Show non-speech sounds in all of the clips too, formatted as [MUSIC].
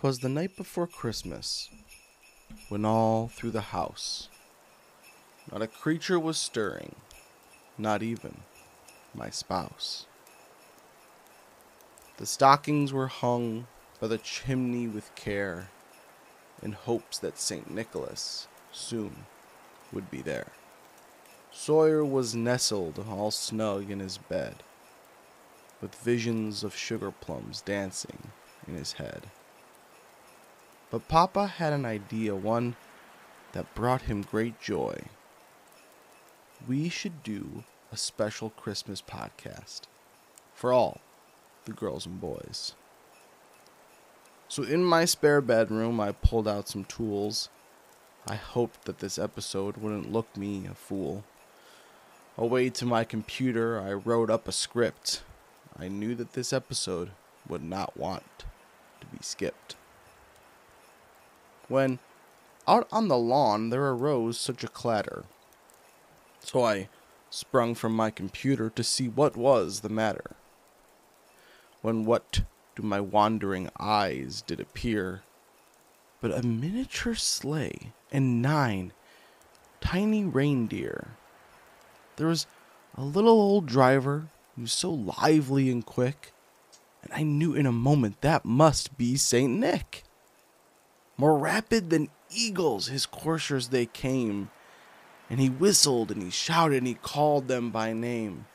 'Twas the night before Christmas, when all through the house not a creature was stirring, not even my spouse. The stockings were hung by the chimney with care, in hopes that St. Nicholas soon would be there. Sawyer was nestled all snug in his bed, with visions of sugar plums dancing in his head. But Papa had an idea, one that brought him great joy. We should do a special Christmas podcast for all the girls and boys. So, in my spare bedroom, I pulled out some tools. I hoped that this episode wouldn't look me a fool. Away to my computer, I wrote up a script. I knew that this episode would not want to be skipped when out on the lawn there arose such a clatter. So I sprung from my computer to see what was the matter. When what to my wandering eyes did appear but a miniature sleigh and nine tiny reindeer. There was a little old driver who was so lively and quick, and I knew in a moment that must be Saint Nick. More rapid than eagles his coursers they came, and he whistled and he shouted and he called them by name.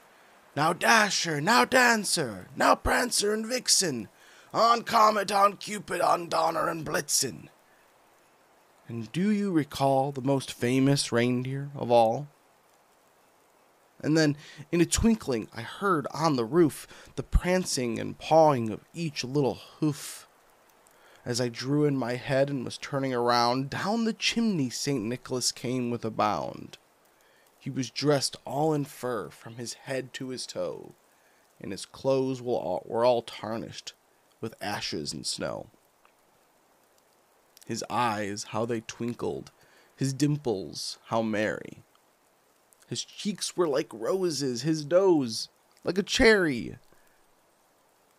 Now Dasher, now Dancer, now Prancer and Vixen, on Comet, on Cupid, on Donner and Blitzen. And do you recall the most famous reindeer of all? And then, in a twinkling, I heard on the roof the prancing and pawing of each little hoof. As I drew in my head and was turning around, down the chimney St. Nicholas came with a bound. He was dressed all in fur from his head to his toe, and his clothes were all were all tarnished with ashes and snow. His eyes, how they twinkled, his dimples, how merry. His cheeks were like roses, his nose like a cherry.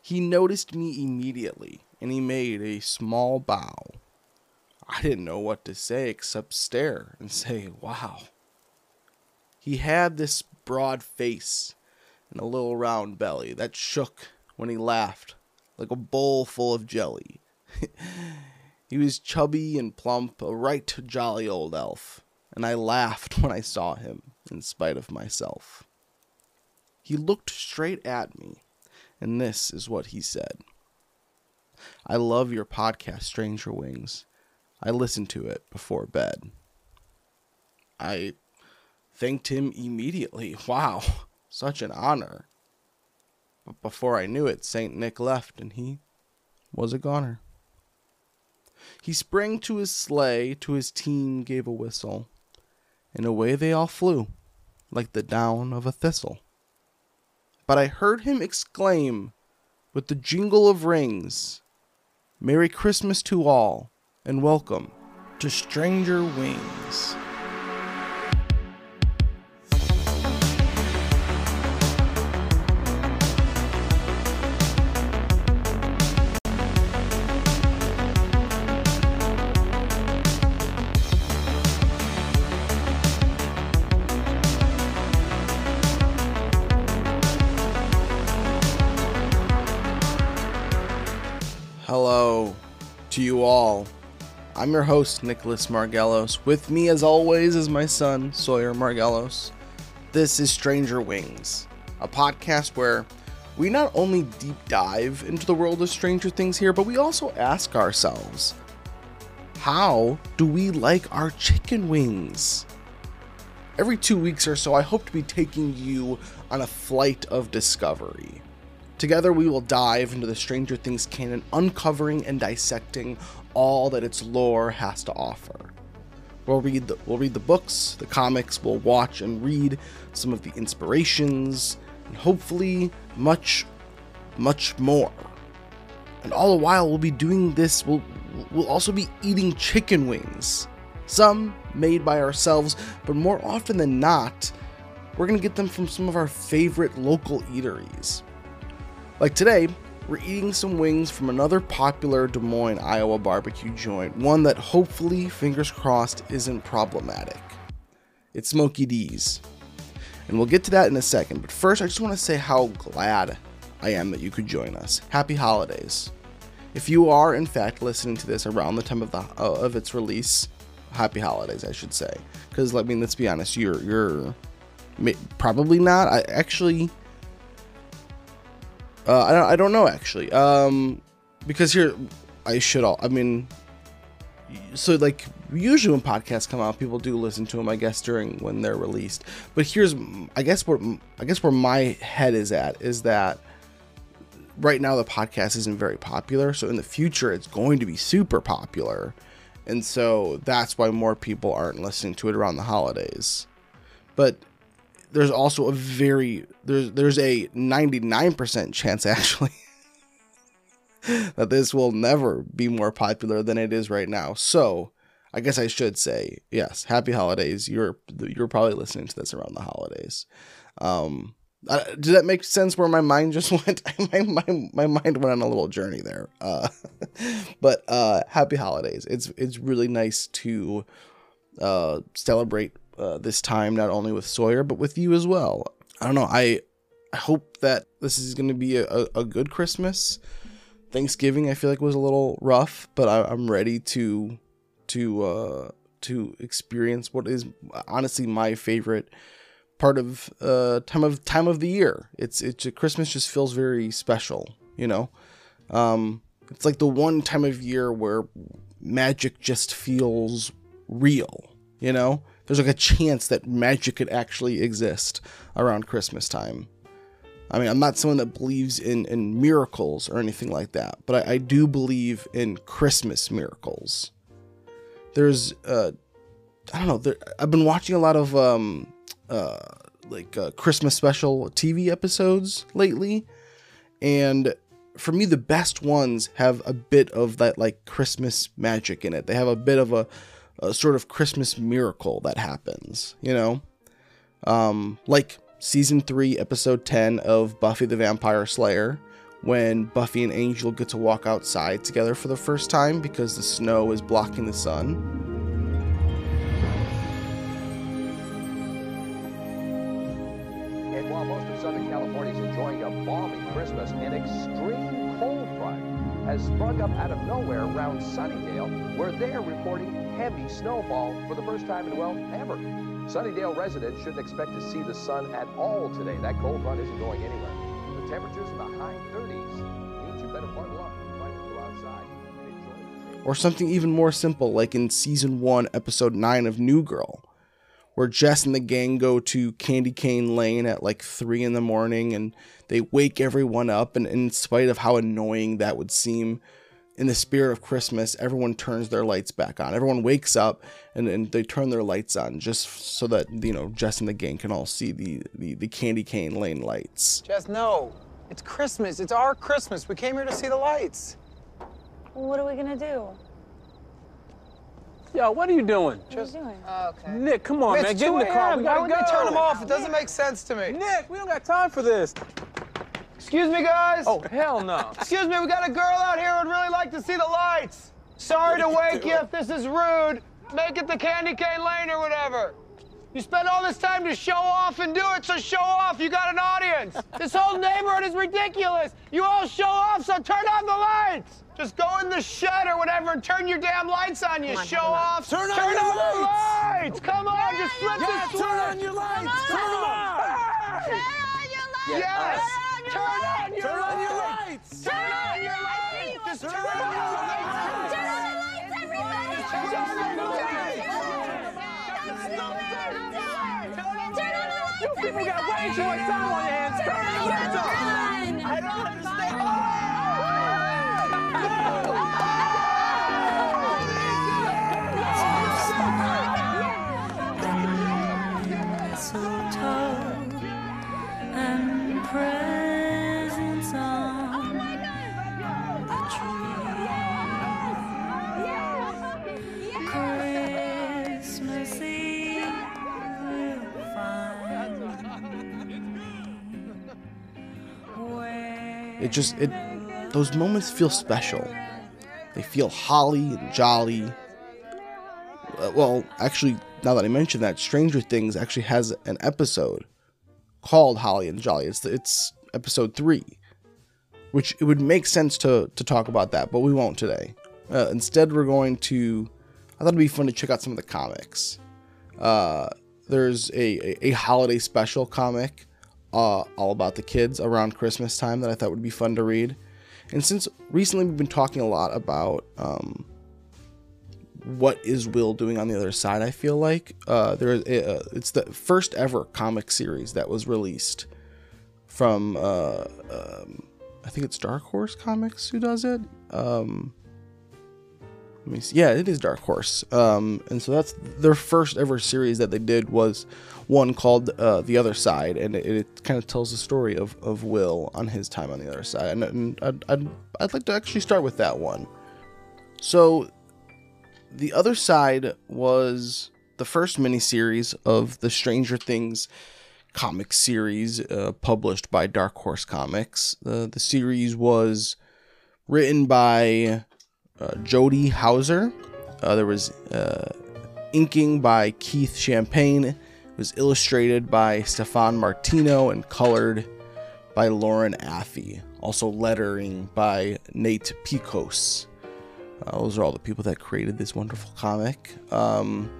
He noticed me immediately and he made a small bow. I didn't know what to say except stare and say, wow. He had this broad face and a little round belly that shook when he laughed like a bowl full of jelly. [LAUGHS] he was chubby and plump, a right jolly old elf, and I laughed when I saw him, in spite of myself. He looked straight at me, and this is what he said. I love your podcast, Stranger Wings. I listen to it before bed. I thanked him immediately. [LAUGHS] Wow, such an honor. But before I knew it, St. Nick left and he was a goner. He sprang to his sleigh, to his team gave a whistle, and away they all flew, like the down of a thistle. But I heard him exclaim, with the jingle of rings, Merry Christmas to all, and welcome to Stranger Wings. To you all. I'm your host, Nicholas Margelos. With me, as always, is my son, Sawyer Margelos. This is Stranger Wings, a podcast where we not only deep dive into the world of Stranger Things here, but we also ask ourselves how do we like our chicken wings? Every two weeks or so, I hope to be taking you on a flight of discovery. Together, we will dive into the Stranger Things canon, uncovering and dissecting all that its lore has to offer. We'll read the, we'll read the books, the comics, we'll watch and read some of the inspirations, and hopefully much, much more. And all the while, we'll be doing this, we'll, we'll also be eating chicken wings. Some made by ourselves, but more often than not, we're going to get them from some of our favorite local eateries. Like today, we're eating some wings from another popular Des Moines, Iowa barbecue joint, one that hopefully, fingers crossed, isn't problematic. It's Smokey D's. And we'll get to that in a second, but first, I just want to say how glad I am that you could join us. Happy holidays. If you are, in fact, listening to this around the time of, the, uh, of its release, happy holidays, I should say. Because, I mean, let's be honest, you're, you're probably not. I actually uh, I don't I don't know actually. Um, because here I should all. I mean, so like usually when podcasts come out, people do listen to them. I guess during when they're released. But here's I guess where I guess where my head is at is that right now the podcast isn't very popular. So in the future, it's going to be super popular. And so that's why more people aren't listening to it around the holidays. But there's also a very there's there's a 99% chance [LAUGHS] actually that this will never be more popular than it is right now. So, I guess I should say, yes, happy holidays. You're you're probably listening to this around the holidays. Um uh, did that make sense where my mind just [LAUGHS] went [LAUGHS] my, my, my mind went on a little journey there uh, but uh, happy holidays it's it's really nice to uh, celebrate uh, this time, not only with Sawyer, but with you as well. I don't know. I, I hope that this is going to be a, a, good Christmas. Thanksgiving, I feel like was a little rough, but I, am ready to to uh, to experience what is honestly my favorite part of uh, time of time of the year. It's it's Christmas just feels very special, you know. Um, it's like the one time of year where magic just feels real, you know there's like a chance that magic could actually exist around Christmas time. I mean, I'm not someone that believes in, in miracles or anything like that, but I, I do believe in Christmas miracles. There's, uh, I don't know, there, I've been watching a lot of, um, uh, like, uh, Christmas special TV episodes lately, and for me, the best ones have a bit of that, like, Christmas magic in it. They have a bit of a, a sort of Christmas miracle that happens, you know? Um, like season 3, episode 10 of Buffy the Vampire Slayer, when Buffy and Angel get to walk outside together for the first time because the snow is blocking the sun. Has sprung up out of nowhere around Sunnydale, where they're reporting heavy snowfall for the first time in, well, ever. Sunnydale residents shouldn't expect to see the sun at all today. That cold front isn't going anywhere. The temperatures in the high 30s means you better bundle up you go outside. Or something even more simple, like in season 1, episode 9 of New Girl, where Jess and the gang go to Candy Cane Lane at like 3 in the morning and they wake everyone up. And in spite of how annoying that would seem, in the spirit of Christmas, everyone turns their lights back on. Everyone wakes up and, and they turn their lights on just so that, you know, Jess and the gang can all see the, the, the candy cane lane lights. Jess, no. It's Christmas. It's our Christmas. We came here to see the lights. Well, what are we going to do? Yo, what are you doing? What Just, are you doing? Oh, okay. Nick, come on, man. Get in the car. We gotta Why would they turn them off? It doesn't make sense to me. Nick, we don't got time for this. Excuse me, guys. Oh, hell no. [LAUGHS] Excuse me, we got a girl out here who'd really like to see the lights. Sorry to wake you if this is rude. Make it the candy cane lane or whatever. You spend all this time to show off and do it, so show off. You got an audience. [LAUGHS] This whole neighborhood is ridiculous. You all show off, so turn on the lights. Just go in the shed or whatever and turn your damn lights on, you on, show off. Turn on, turn your on lights. the lights. Come on, just flip yeah, the switch. Turn on your lights. Come on. Turn on your lights. Yes. Turn on your turn lights. on your lights. Turn on your lights. Just turn on your lights. People got way too much time on your hands. Turn on your. I don't understand. It just it those moments feel special. They feel holly and jolly. Uh, well, actually, now that I mention that, Stranger Things actually has an episode called Holly and Jolly. It's it's episode three, which it would make sense to to talk about that, but we won't today. Uh, instead, we're going to. I thought it'd be fun to check out some of the comics. Uh, there's a, a, a holiday special comic uh, all about the kids around Christmas time that I thought would be fun to read. And since recently we've been talking a lot about um, what is Will doing on the other side, I feel like uh, there is uh, it's the first ever comic series that was released from uh, um, I think it's Dark Horse Comics who does it. Um, let me see. Yeah, it is Dark Horse. Um, and so that's their first ever series that they did was one called uh, The Other Side, and it, it kind of tells the story of, of Will on his time on the other side. And, and I'd, I'd, I'd like to actually start with that one. So, The Other Side was the first miniseries of the Stranger Things comic series uh, published by Dark Horse Comics. Uh, the series was written by uh, Jody Houser. Uh, there was uh, inking by Keith Champagne. Was illustrated by Stefan Martino and colored by Lauren Affe. Also lettering by Nate Piekos. Uh, those are all the people that created this wonderful comic. Um,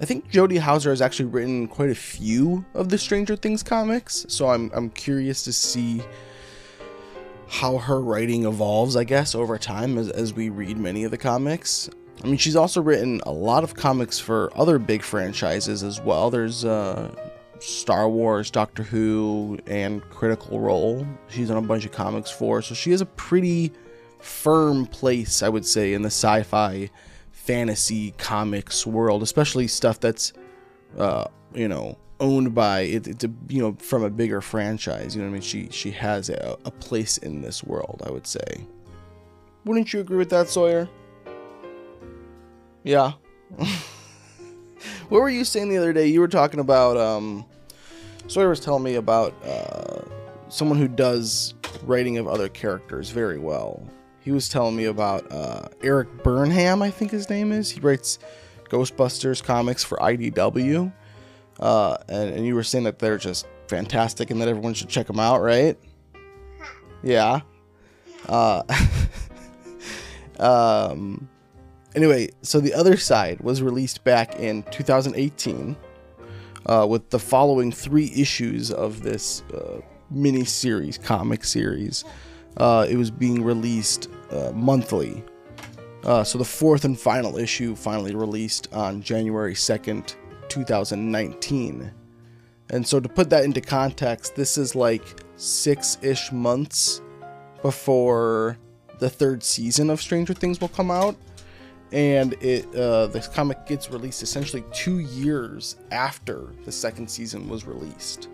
I think Jody Houser has actually written quite a few of the Stranger Things comics, so I'm I'm curious to see how her writing evolves, I guess, over time as, as we read many of the comics. I mean, she's also written a lot of comics for other big franchises as well. There's uh, Star Wars, Doctor Who, and Critical Role. She's done a bunch of comics for, so she has a pretty firm place, I would say, in the sci fi fantasy comics world, especially stuff that's, uh, you know, owned by it, it's a, you know from a bigger franchise. You know what I mean? She she has a, a place in this world. I would say. Wouldn't you agree with that, Sawyer? Yeah. what were you saying the other day? You were talking about um, Sawyer was telling me about uh, someone who does writing of other characters very well. He was telling me about uh, Erik Burnham, I think his name is. He writes Ghostbusters comics for IDW. Uh, and, and you were saying that they're just fantastic and that everyone should check them out, right? Yeah. Uh, [LAUGHS] um, anyway, so the other side was released back in 2018 uh, with the following three issues of this uh, mini series, comic series. Uh, it was being released uh, monthly. Uh, so the fourth and final issue finally released on January 2nd, 2019. And so to put that into context, this is like six ish months before the third season of Stranger Things will come out. And it uh, the comic gets released essentially two years after the second season was released.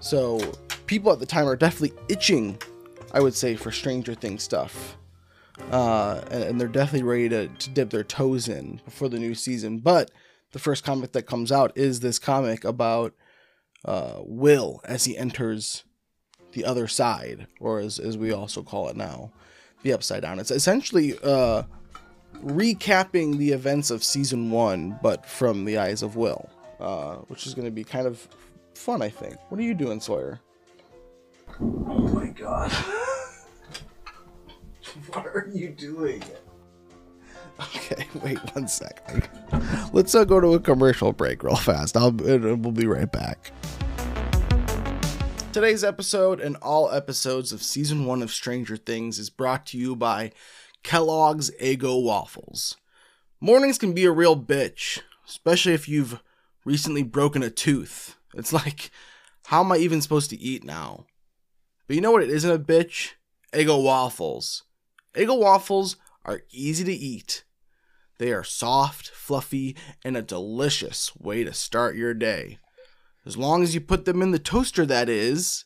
So people at the time are definitely itching, I would say, for Stranger Things stuff. Uh, and, and they're definitely ready to, to dip their toes in before the new season. But the first comic that comes out is this comic about uh, Will as he enters the other side, or as, as we also call it now, the Upside Down. It's essentially uh, recapping the events of season one, but from the eyes of Will, uh, which is going to be kind of fun, I think. What are you doing, Sawyer? Oh my god. [LAUGHS] what are you doing? Okay, [LAUGHS] wait one sec. Let's uh, go to a commercial break real fast. I'll we'll be right back. Today's episode and all episodes of season one of Stranger Things is brought to you by Kellogg's Eggo Waffles. Mornings can be a real bitch, especially if you've recently broken a tooth. It's [LAUGHS] like, how am I even supposed to eat now? But you know what? It isn't a bitch. Eggo Waffles. Eggo Waffles are easy to eat. They are soft, fluffy, and a delicious way to start your day. As long as you put them in the toaster, that is.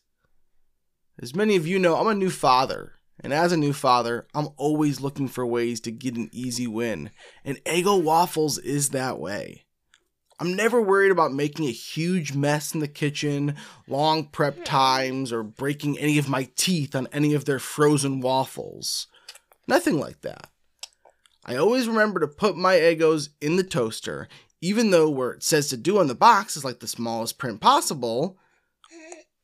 As many of you know, I'm a new father. And as a new father, I'm always looking for ways to get an easy win. And Eggo Waffles is that way. I'm never worried about making a huge mess in the kitchen, long prep hmm. times, or breaking any of my teeth on any of their frozen waffles. Nothing like that. I always remember to put my Eggos in the toaster, even though where it says to do on the box is like the smallest print possible.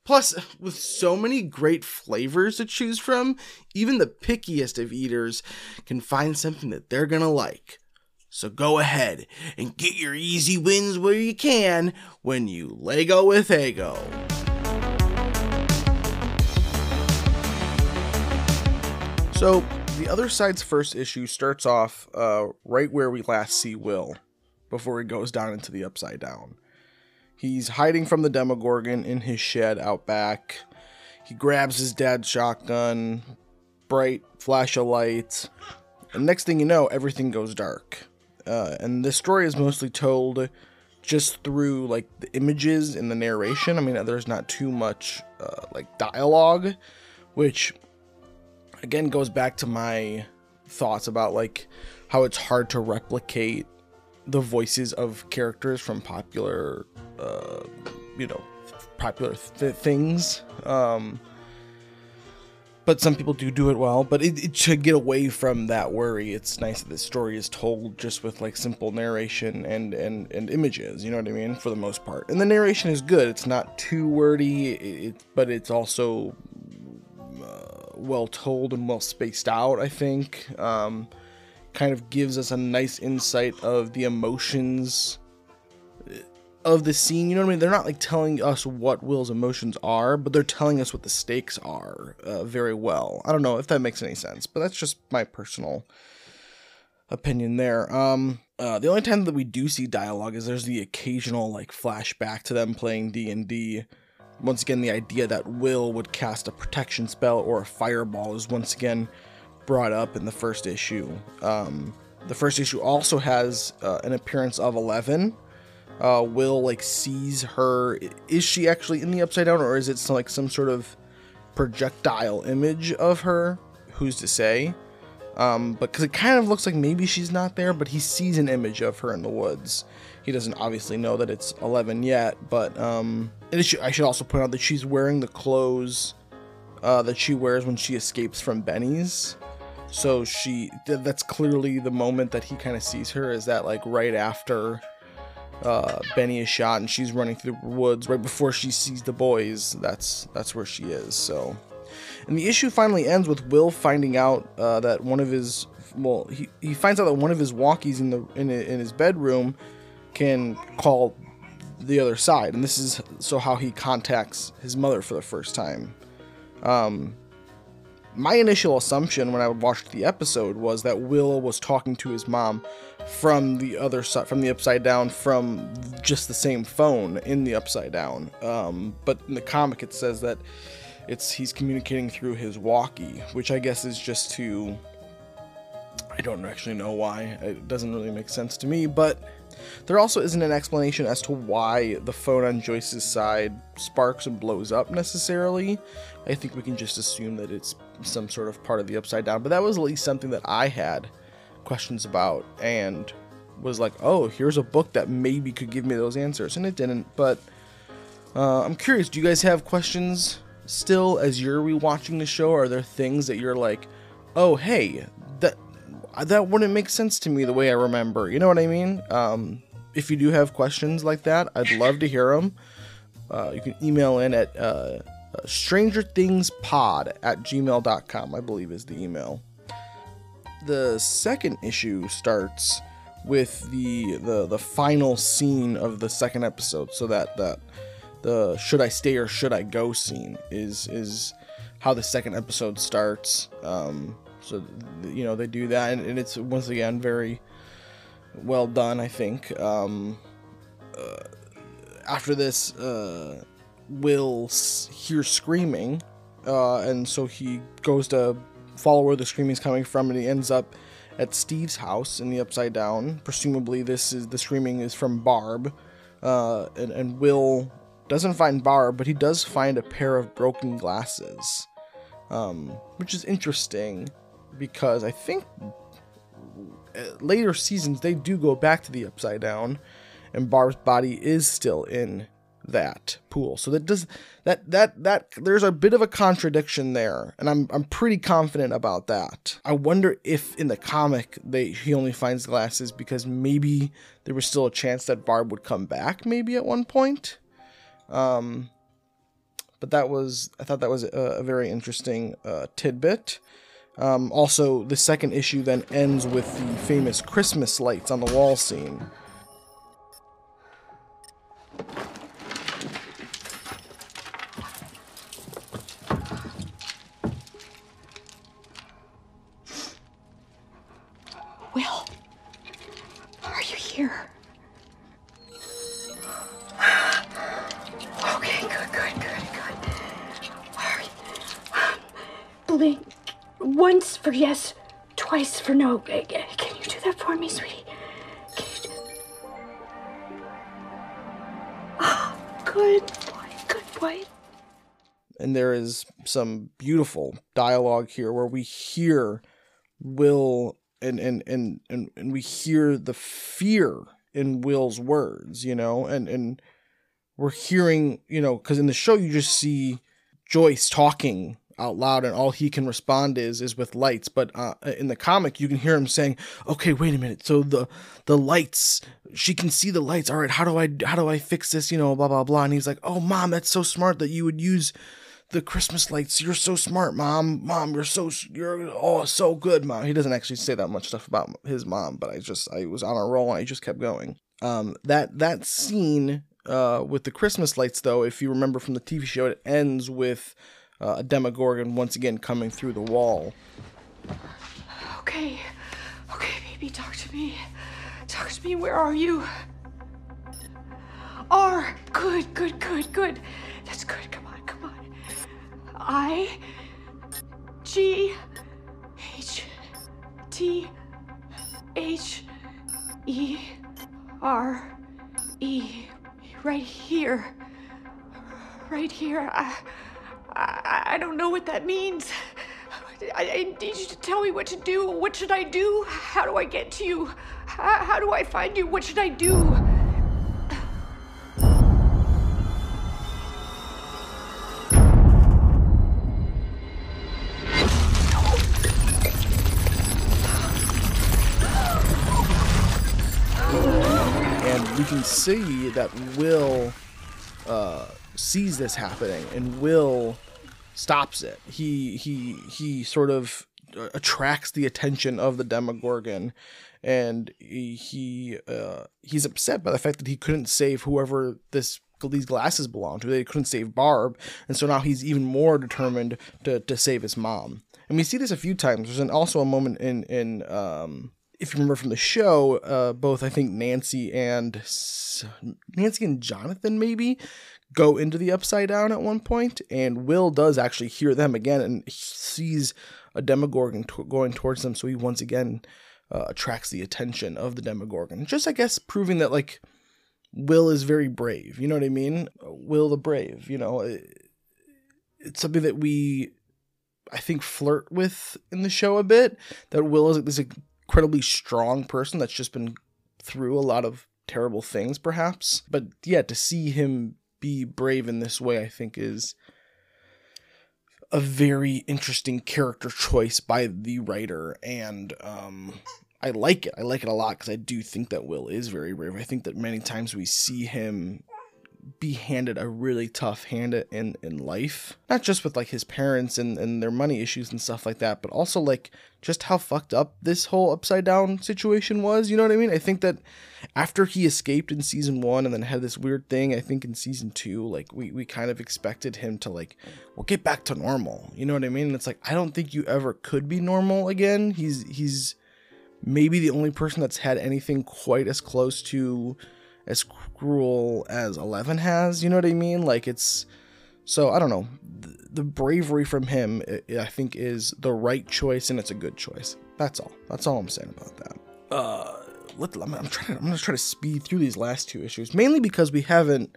Plus, with so many great flavors to choose from, even the pickiest of eaters can find something that they're gonna like. So go ahead and get your easy wins where you can when you Lego with Eggo. So, the other side's first issue starts off uh, right where we last see Will before he goes down into the Upside Down. He's hiding from the Demogorgon in his shed out back. He grabs his dad's shotgun, bright flash of light, and next thing you know, everything goes dark. Uh, and the story is mostly told just through like the images and the narration. I mean, there's not too much uh, like dialogue, which again goes back to my thoughts about like how it's hard to replicate the voices of characters from popular uh, you know popular th- things um but some people do do it well but it, it should get away from that worry. It's nice that the story is told just with like simple narration and and and images you know what i mean for the most part. And the narration is good. It's not too wordy. It, it but it's also uh, well told and well spaced out i think. Um kind of gives us a nice insight of the emotions of the scene. You know what I mean? They're not like telling us what Will's emotions are, but they're telling us what the stakes are uh, very well. I don't know if that makes any sense, but that's just my personal opinion there. Um, uh, the only time that we do see dialogue is there's the occasional like flashback to them playing D and D. Once again, the idea that Will would cast a protection spell or a fireball is once again brought up in the first issue. Um, the first issue also has uh, an appearance of Eleven. Uh, Will like sees her. Is she actually in the upside down, or is it some, like some sort of projectile image of her? Who's to say? Um, but because it kind of looks like maybe she's not there, but he sees an image of her in the woods. He doesn't obviously know that it's Eleven yet, but um, I should also point out that she's wearing the clothes uh, that she wears when she escapes from Benny's. So she th- that's clearly the moment that he kind of sees her is that like right after uh, Benny is shot and she's running through the woods right before she sees the boys. That's that's where she is. So, and the issue finally ends with Will finding out uh, that one of his well he, he finds out that one of his walkies in the in, in his bedroom can call the other side, and this is so how he contacts his mother for the first time. Um, my initial assumption when I watched the episode was that Will was talking to his mom from the other side, from the upside down, from just the same phone in the upside down. Um, but in the comic, it says that it's he's communicating through his walkie, which I guess is just to. I don't actually know why. It doesn't really make sense to me, but there also isn't an explanation as to why the phone on Joyce's side sparks and blows up necessarily. I think we can just assume that it's some sort of part of the upside down, but that was at least something that I had questions about and was like, oh, here's a book that maybe could give me those answers, and it didn't. But uh, I'm curious, do you guys have questions still as you're rewatching the show? Are there things that you're like, oh, hey, that that wouldn't make sense to me the way I remember? You know what I mean? Um, if you do have questions like that, I'd love to hear them. Uh, you can email in at uh, strangerthingspod at gmail.com, I believe is the email. The second issue starts with the, the the final scene of the second episode, so that that the should I stay or should I go scene is is how the second episode starts. Um, so you know they do that, and, and it's once again very well done. I think. Um, uh, after this, uh, Will hear screaming, uh, and so he goes to follow where the screaming is coming from, and he ends up at Steve's house in the Upside Down. Presumably, this is the screaming is from Barb, uh, and, and Will doesn't find Barb, but he does find a pair of broken glasses, um, which is interesting because I think uh, later seasons they do go back to the Upside Down and Barb's body is still in that pool. So that does that that that there's a bit of a contradiction there, and I'm I'm pretty confident about that. I wonder if in the comic they he only finds glasses because maybe there was still a chance that Barb would come back maybe at one point. Um but that was I thought that was a, a very interesting uh, tidbit. Um, also, the second issue then ends with the famous Christmas lights on the wall scene. For yes, twice for no. Can you do that for me, sweetie? Can you do... Oh, good boy, good boy. and there is some beautiful dialogue here where we hear Will and and and and, and we hear the fear in Will's words, you know, and and we're hearing, you know, because in the show you just see Joyce talking out loud and all he can respond is is with lights but uh, in the comic you can hear him saying okay wait a minute so the the lights she can see the lights all right how do i how do i fix this you know blah blah blah and he's like oh mom that's so smart that you would use the Christmas lights. You're so smart, mom. Mom, you're so you're oh so good, mom. He doesn't actually say that much stuff about his mom, but I just I was on a roll and I just kept going. Um, that that scene uh, with the Christmas lights, though, if you remember from the TV show, it ends with uh, a Demogorgon once again coming through the wall. Okay, okay, baby, talk to me. Talk to me. Where are you? R. Good, good, good, good. That's good. Come on, come on. I. G. H. T. H. E. R. E. Right here. Right here. I. I, I don't know what that means. I, I need you to tell me what to do. What should I do? How do I get to you? How, how do I find you? What should I do? and we can see that Will uh, sees this happening, and Will stops it. He he he sort of uh, attracts the attention of the Demogorgon, and he, he uh, he's upset by the fact that he couldn't save whoever this these glasses belong to. They couldn't save Barb, and so now he's even more determined to to save his mom. And we see this a few times. There's an, also a moment in in um, if you remember from the show, uh, both I think Nancy and Nancy and Jonathan maybe go into the upside down at one point, and Will does actually hear them again and sees a Demogorgon t- going towards them, so he once again uh, attracts the attention of the Demogorgon. Just I guess proving that like Will is very brave. You know what I mean? Will the brave. You know, it- it's something that we I think flirt with in the show a bit. That Will is this incredibly strong person that's just been through a lot of terrible things, perhaps. But yeah, to see him be brave in this way, I think is a very interesting character choice by the writer, and um, I like it. I like it a lot because I do think that Will is very brave. I think that many times we see him be handed a really tough hand in in life. Not just with like his parents and and their money issues and stuff like that but also like just how fucked up this whole upside down situation was you know what i mean? I think that after he escaped in season one and then had this weird thing i think in season two like we we kind of expected him to like well get back to normal you know what i mean? And it's like i don't think you ever could be normal again. He's he's maybe the only person that's had anything quite as close to as cruel as Eleven has. You know what I mean? Like it's so I don't know. The, the bravery from him, I I think, is the right choice, and it's a good choice. That's all. That's all I'm saying about that. Uh, let, I'm, I'm trying. I'm gonna try to speed through these last two issues, mainly because we haven't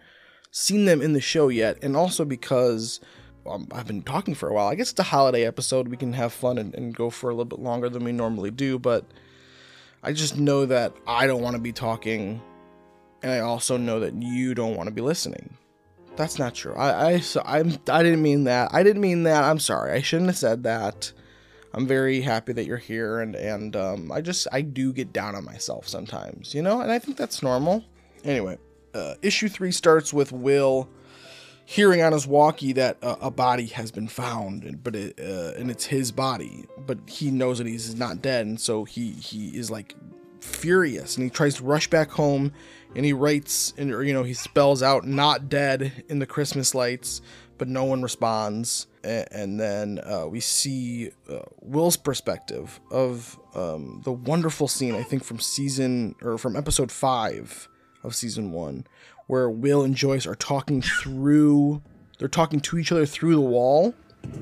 seen them in the show yet, and also because um, I've been talking for a while. I guess it's a holiday episode. We can have fun and, and go for a little bit longer than we normally do, but I just know that I don't want to be talking and I also know that you don't want to be listening. That's not true. I I so I'm I didn't mean that. I didn't mean that. I'm sorry. I shouldn't have said that. I'm very happy that you're here and and um, I just I do get down on myself sometimes, you know, and I think that's normal. Anyway, uh, issue three starts with Will hearing on his walkie that uh, a body has been found, but it, uh, and it's his body, but he knows that he's not dead, and so he he is like furious, and he tries to rush back home, and he writes and you know he spells out "not dead" in the Christmas lights, but no one responds, and, then uh, we see uh, Will's perspective of um, the wonderful scene I think from season or from episode five of season one, where Will and Joyce are talking through. They're talking to each other through the wall. [GASPS]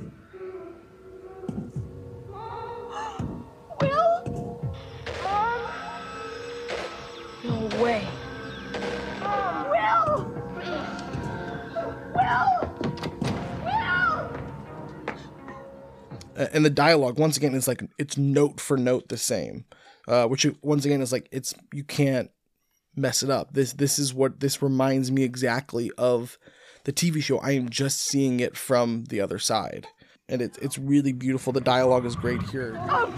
Will? No way. Will? Will? Will? And the dialogue once again is like it's note for note the same, uh, which once again is like it's you can't mess it up. This this is what this reminds me exactly of the TV show. I am just seeing it from the other side, and it's it's really beautiful. The dialogue is great here. Mom,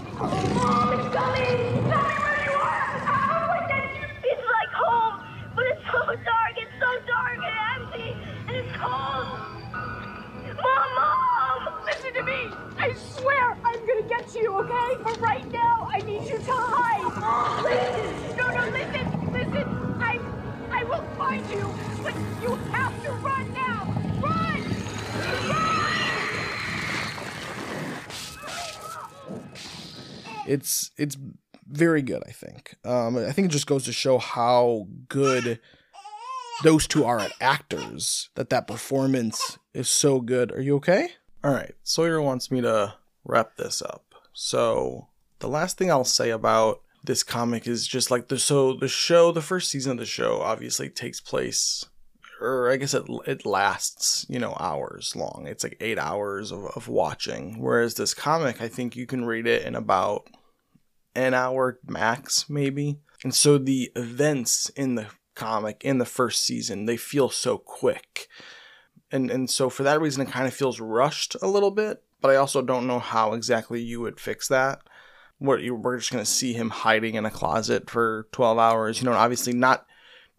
find you, but you have to run now! Run! it's it's very good i think. Um i think it just goes to show how good those two are at actors that that performance is so good. Are you okay? All right sawyer wants me to wrap this up. So the last thing i'll say about this comic is just like the so the show the first season of the show obviously takes place or I guess it it lasts, you know, hours long. It's like eight hours of, of watching. Whereas this comic, I think you can read it in about an hour max, maybe. And so the events in the comic in the first season, they feel so quick. And and so for that reason it kind of feels rushed a little bit, but I also don't know how exactly you would fix that. You we're just gonna see him hiding in a closet for twelve hours, you know, obviously not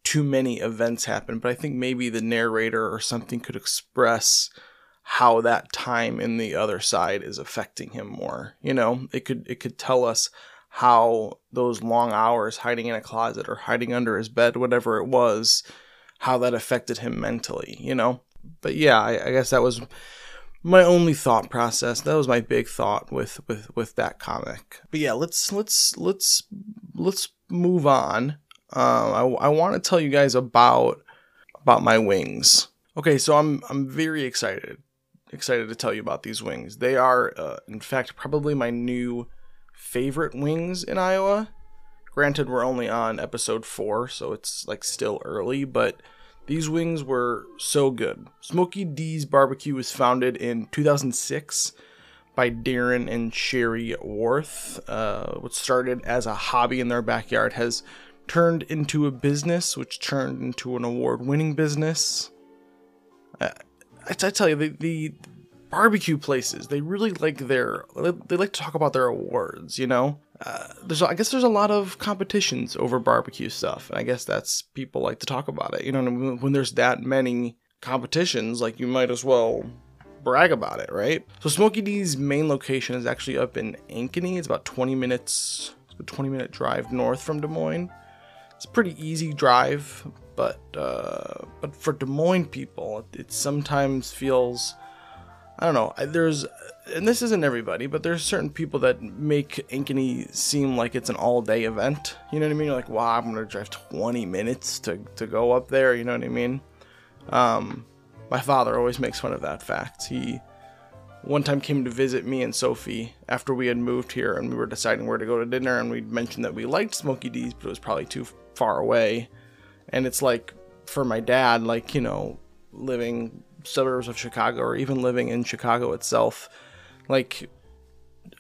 too many events happen, but I think maybe the narrator or something could express how that time in the other side is affecting him more. You know, it could it could tell us how those long hours hiding in a closet or hiding under his bed, whatever it was, how that affected him mentally, you know? But yeah, I, I guess that was my only thought process. That was my big thought with with with that comic. But yeah, let's let's let's let's move on. Um, I, I want to tell you guys about about my wings. Okay, so I'm I'm very excited excited to tell you about these wings. They are, uh, in fact, probably my new favorite wings in Iowa. Granted, we're only on episode four, so it's like still early, but these wings were so good. Smokey D's Barbecue was founded in 2006 by Darren and Sherry Warth. Uh, what started as a hobby in their backyard has turned into a business, which turned into an award winning business. Uh, I, I tell you, the, the barbecue places, they really like their, they like to talk about their awards, you know? There's, I guess there's a lot of competitions over barbecue stuff, and I guess that's people like to talk about it. You know, when, there's that many competitions, like you might as well brag about it, right? So Smokey D's main location is actually up in Ankeny. It's about 20 minutes, a 20 minute drive north from Des Moines. It's a pretty easy drive, but uh, but for Des Moines people, it sometimes feels I don't know. There's and this isn't everybody, but there's certain people that make Ankeny seem like it's an all day event. You know what I mean? Like, wow, I'm gonna drive 20 minutes to to go up there. You know what I mean? Um, my father always makes fun of that fact. He one time came to visit me and Sophie after we had moved here and we were deciding where to go to dinner and we'd mentioned that we liked Smokey D's but it was probably too far away. And it's like for my dad, like, you know, living suburbs of Chicago or even living in Chicago itself, like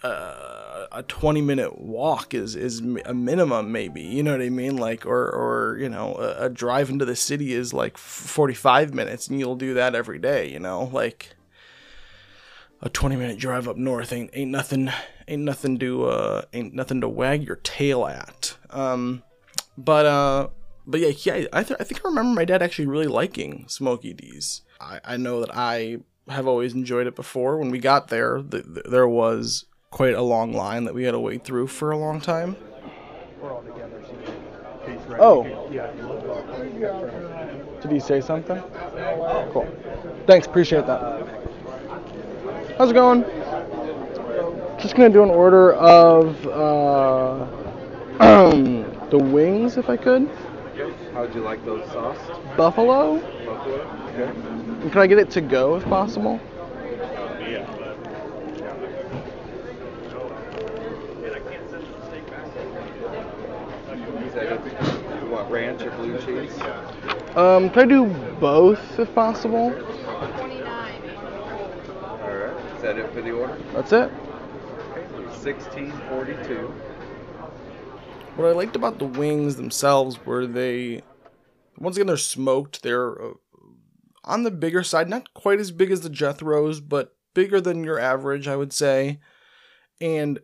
uh, a 20 minute walk is is a minimum maybe you know what i mean? Like or or you know a, a drive into the city is like 45 minutes and you'll do that every day you know? Like a 20 minute drive up north ain't ain't nothing ain't nothing to uh ain't nothing to wag your tail at. Um but uh but yeah yeah i, th- I think i remember my dad actually really liking Smokey D's. I i know that i have always enjoyed it before when we got there th- th- there was quite a long line that we had to wait through for a long time We're all together. So oh did he say something cool thanks appreciate that How's it going? Just gonna do an order of uh, [CLEARS THROAT] the wings, if I could. How'd you like those sauced? Buffalo. Okay. And Can I get it to go, if possible? You ranch or blue cheese? Um, can I do both, if possible? Alright. Is that it for the order? That's it. Sixteen forty-two. What I liked about the wings themselves were they, once again, they're smoked. They're uh, on the bigger side, not quite as big as the Jethros, but bigger than your average, I would say. And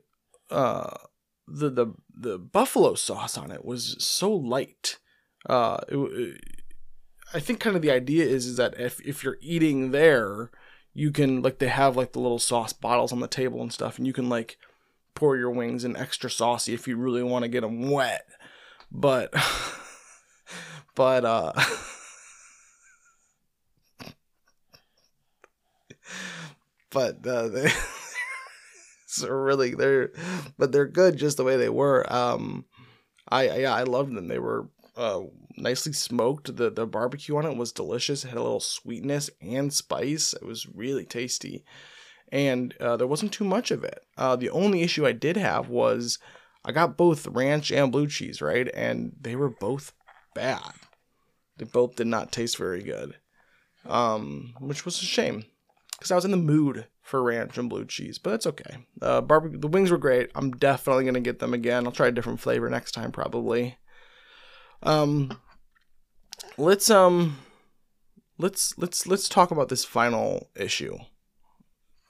uh, the the the buffalo sauce on it was so light. Uh, it, it- I think kind of the idea is is that if if you're eating there, you can like they have like the little sauce bottles on the table and stuff, and you can like pour your wings in extra saucy if you really want to get them wet. But, [LAUGHS] but, uh, [LAUGHS] but, uh, they, [LAUGHS] so really, they're, but they're good just the way they were. Um, I, I- yeah, I loved them. They were, uh, nicely smoked. The, the barbecue on it was delicious. It had a little sweetness and spice. It was really tasty and uh, there wasn't too much of it. Uh, the only issue I did have was I got both ranch and blue cheese, right? And they were both bad. They both did not taste very good, um, which was a shame because I was in the mood for ranch and blue cheese, but that's okay. Uh, barbecue, the wings were great. I'm definitely gonna get them again. I'll try a different flavor next time, probably. Um, let's um, let's let's let's talk about this final issue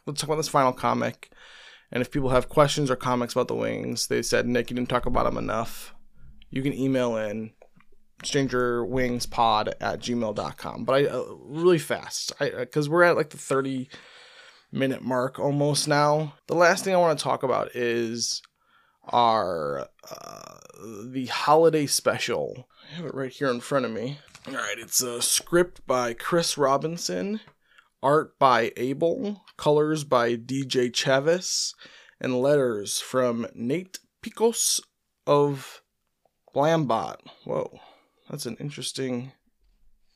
let's talk about this final comic. And if people have questions or comments about the wings, they said, Nick, you didn't talk about them enough. You can email in strangerwingspod at gmail.com. But I, uh, really fast, i because we're at like the 30 minute mark almost now. The last thing I want to talk about is our, uh, the holiday special. I have it right here in front of me. All right, it's a script by Chris Robinson art by Abel, colors by DJ Chavis, and letters from Nate Piekos of Blambot. Whoa, that's an interesting.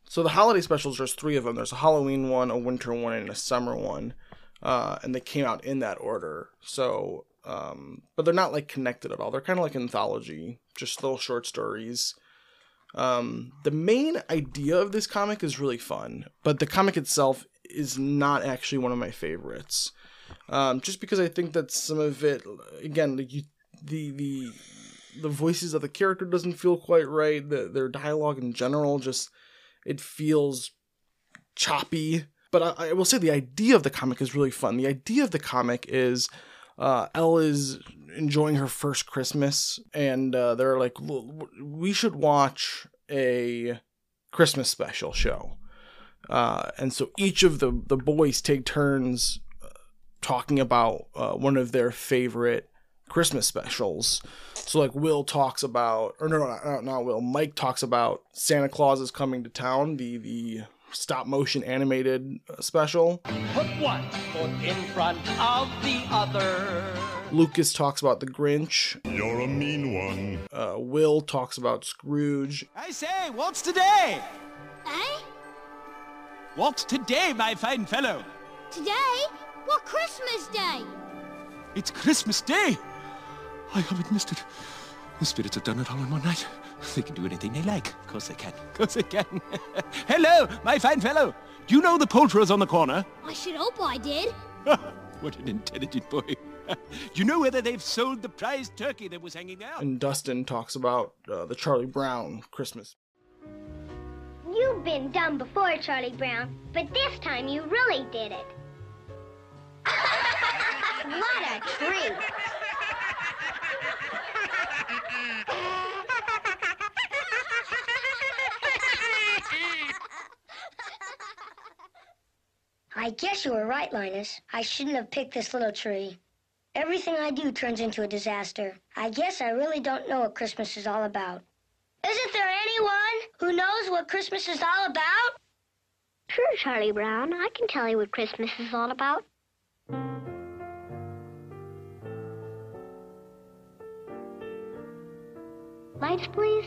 So the holiday specials, there's three of them. There's a Halloween one, a winter one, and a summer one, uh, and they came out in that order. So, um, but they're not like connected at all. They're kind of like anthology, just little short stories. Um, the main idea of this comic is really fun, but the comic itself is not actually one of my favorites. Um, just because I think that some of it, again, like you, the the the voices of the character doesn't feel quite right. The, their dialogue in general just it feels choppy. But I, I will say the idea of the comic is really fun. The idea of the comic is uh, Elle is enjoying her first Christmas, and uh, they're like, "L- we should watch a Christmas special show. Uh, and so each of the, the boys take turns uh, talking about uh, one of their favorite Christmas specials. So like Will talks about, or no, no, not, not Will. Mike talks about Santa Claus is coming to town, the the stop motion animated uh, special. Put one foot in front of the other. Lucas talks about the Grinch. You're a mean one. Uh, Will talks about Scrooge. I say, what's today? Eh? What's today, my fine fellow? Today? What Christmas Day? It's Christmas Day. I haven't missed it. The spirits have done it all in one night. They can do anything they like. Of course they can. Of course they can. [LAUGHS] Hello, my fine fellow. Do you know the poulterers on the corner? I should hope I did. [LAUGHS] what an intelligent boy. Do [LAUGHS] you know whether they've sold the prize turkey that was hanging out? And Dustin talks about uh, the Charlie Brown Christmas. You've been dumb before, Charlie Brown, but this time you really did it. what a treat. I guess you were right, Linus. I shouldn't have picked this little tree. Everything I do turns into a disaster. I guess I really don't know what Christmas is all about. Isn't there anyone who knows what Christmas is all about? Sure, Charlie Brown. I can tell you what Christmas is all about. Lights, please.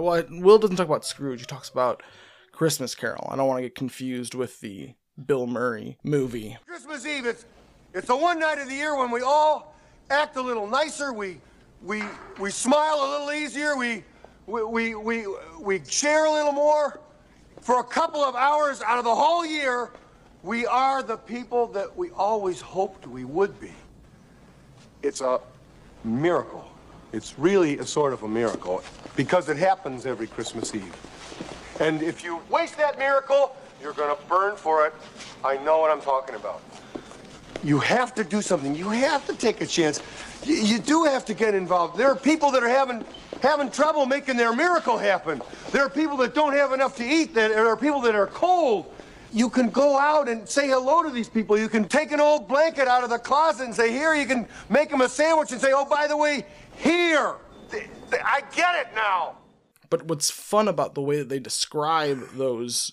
Uh, well, Will doesn't talk about Scrooge. He talks about Christmas Carol. I don't want to get confused with the Bill Murray movie. Christmas Eve, it's, it's the one night of the year when we all act a little nicer. We, we, we smile a little easier. We, we, we, we, we share a little more. For a couple of hours out of the whole year, we are the people that we always hoped we would be. It's a miracle. It's really a sort of a miracle because it happens every Christmas Eve. And if you waste that miracle, you're going to burn for it. I know what I'm talking about. You have to do something. You have to take a chance. You, you do have to get involved. There are people that are having having trouble making their miracle happen. There are people that don't have enough to eat. There are people that are cold. You can go out and say hello to these people. You can take an old blanket out of the closet and say, "Here." You can make them a sandwich and say, "Oh, by the way, here." I get it now. But what's fun about the way that they describe those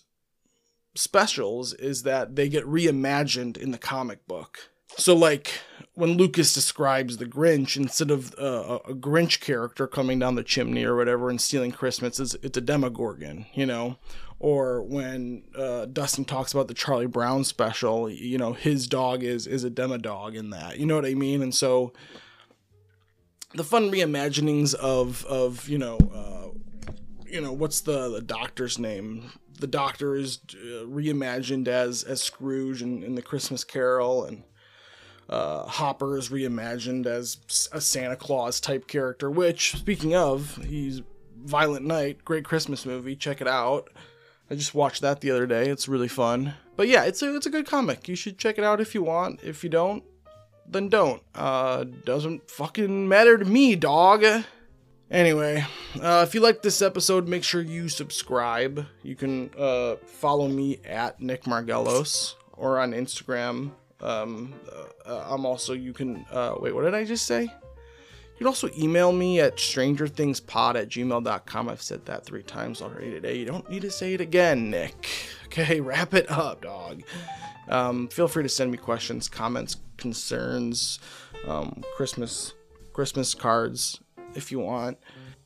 specials is that they get reimagined in the comic book. So, like when Lucas describes the Grinch, instead of uh, a Grinch character coming down the chimney or whatever and stealing Christmas, it's, it's a Demogorgon, you know? Or when uh, Dustin talks about the Charlie Brown special, you know, his dog is is a Demodog in that. You know what I mean? And so the fun reimaginings of of you know uh, you know what's the the doctor's name? The doctor is uh, reimagined as as scrooge in, in the christmas carol and uh, hopper is reimagined as a santa claus type character which speaking of he's violent night great christmas movie. Check it out. I just watched that the other day. It's really fun. But yeah it's a it's a good comic. You should check it out if you want. If you don't then don't. Uh, doesn't fucking matter to me, dog. Anyway, uh, if you like this episode, make sure you subscribe. You can uh, follow me at Nick Margelos or on Instagram. Um, uh, I'm also, you can, uh, wait, what did I just say? You can also email me at strangerthingspod at gmail.com. I've said that three times already today. You don't need to say it again, Nick. [LAUGHS] Okay, wrap it up, dog. Um, feel free to send me questions, comments, concerns, um, Christmas Christmas cards if you want.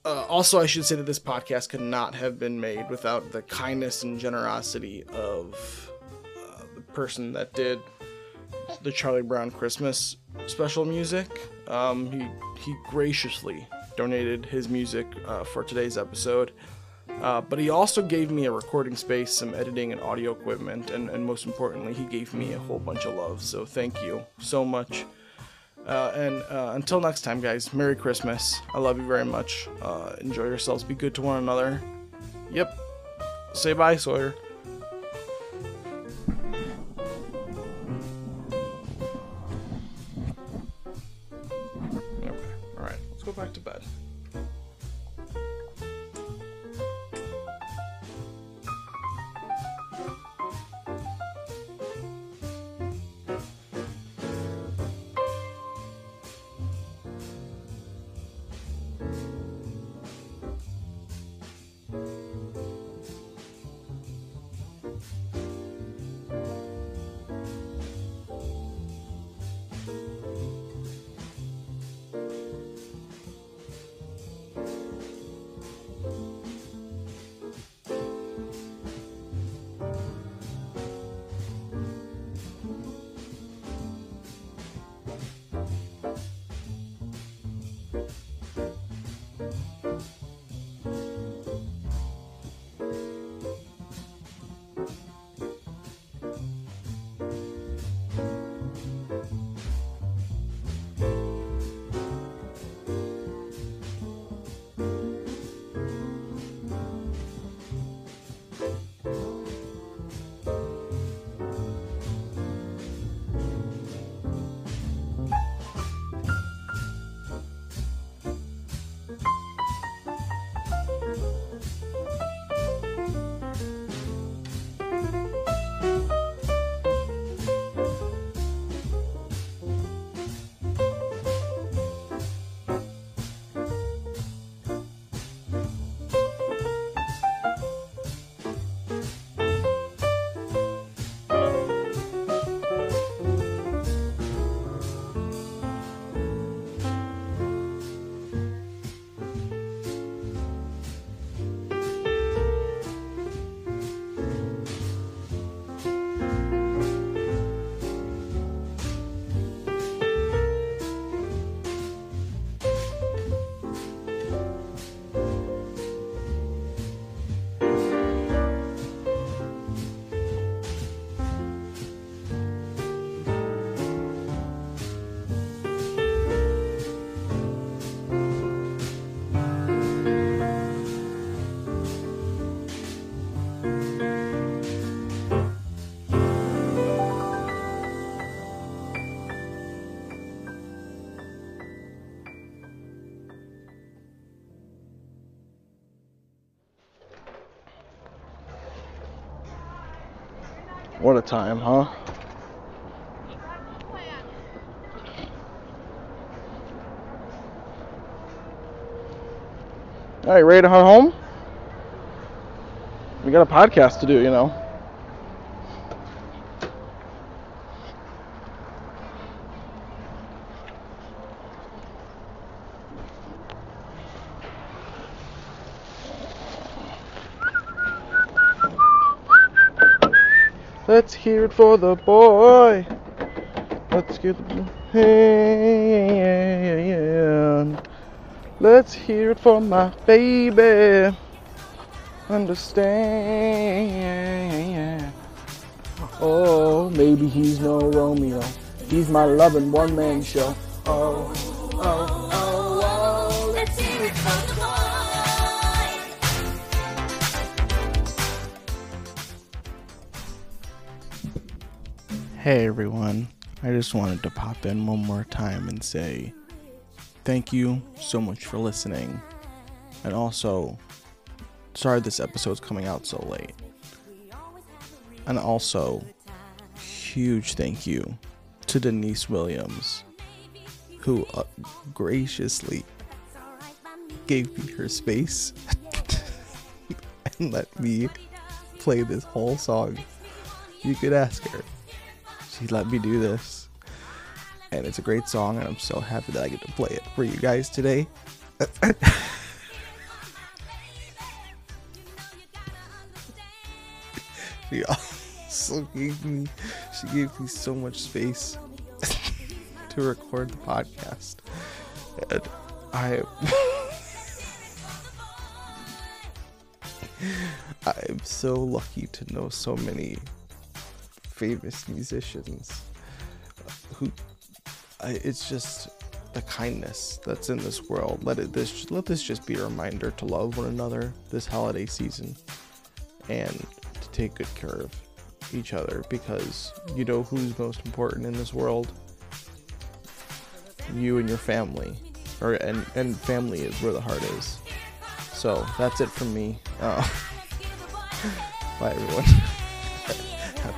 Uh, also, I should say that this podcast could not have been made without the kindness and generosity of uh, the person that did the Charlie Brown Christmas special music. Um, he he graciously donated his music uh, for today's episode. Uh, but he also gave me a recording space, some editing and audio equipment, and, and most importantly, he gave me a whole bunch of love. So thank you so much. Uh, and uh, until next time, guys, Merry Christmas. I love you very much. Uh, enjoy yourselves. Be good to one another. Yep. Say bye, Sawyer. What a time, huh? All right, ready to head home? We got a podcast to do, you know. It for the boy. Let's get hand. Let's hear it for my baby. Understand. Oh, maybe he's no Romeo. He's my loving one man show. Hey everyone, I just wanted to pop in one more time and say thank you so much for listening. And also, sorry this episode's coming out so late. And also, huge thank you to Deniece Williams, who uh, graciously gave me her space [LAUGHS] and let me play this whole song. You could ask her she let me do this. And it's a great song, and I'm so happy that I get to play it for you guys today. [LAUGHS] she also gave me she gave me so much space [LAUGHS] to record the podcast. And I [LAUGHS] I'm so lucky to know so many famous musicians who I, it's just the kindness that's in this world. Let it this let this just be a reminder to love one another this holiday season, and to take good care of each other because you know who's most important in this world. You and your family, or and and family is where the heart is. So that's it from me. Uh, [LAUGHS] bye everyone.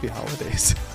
Happy holidays. [LAUGHS]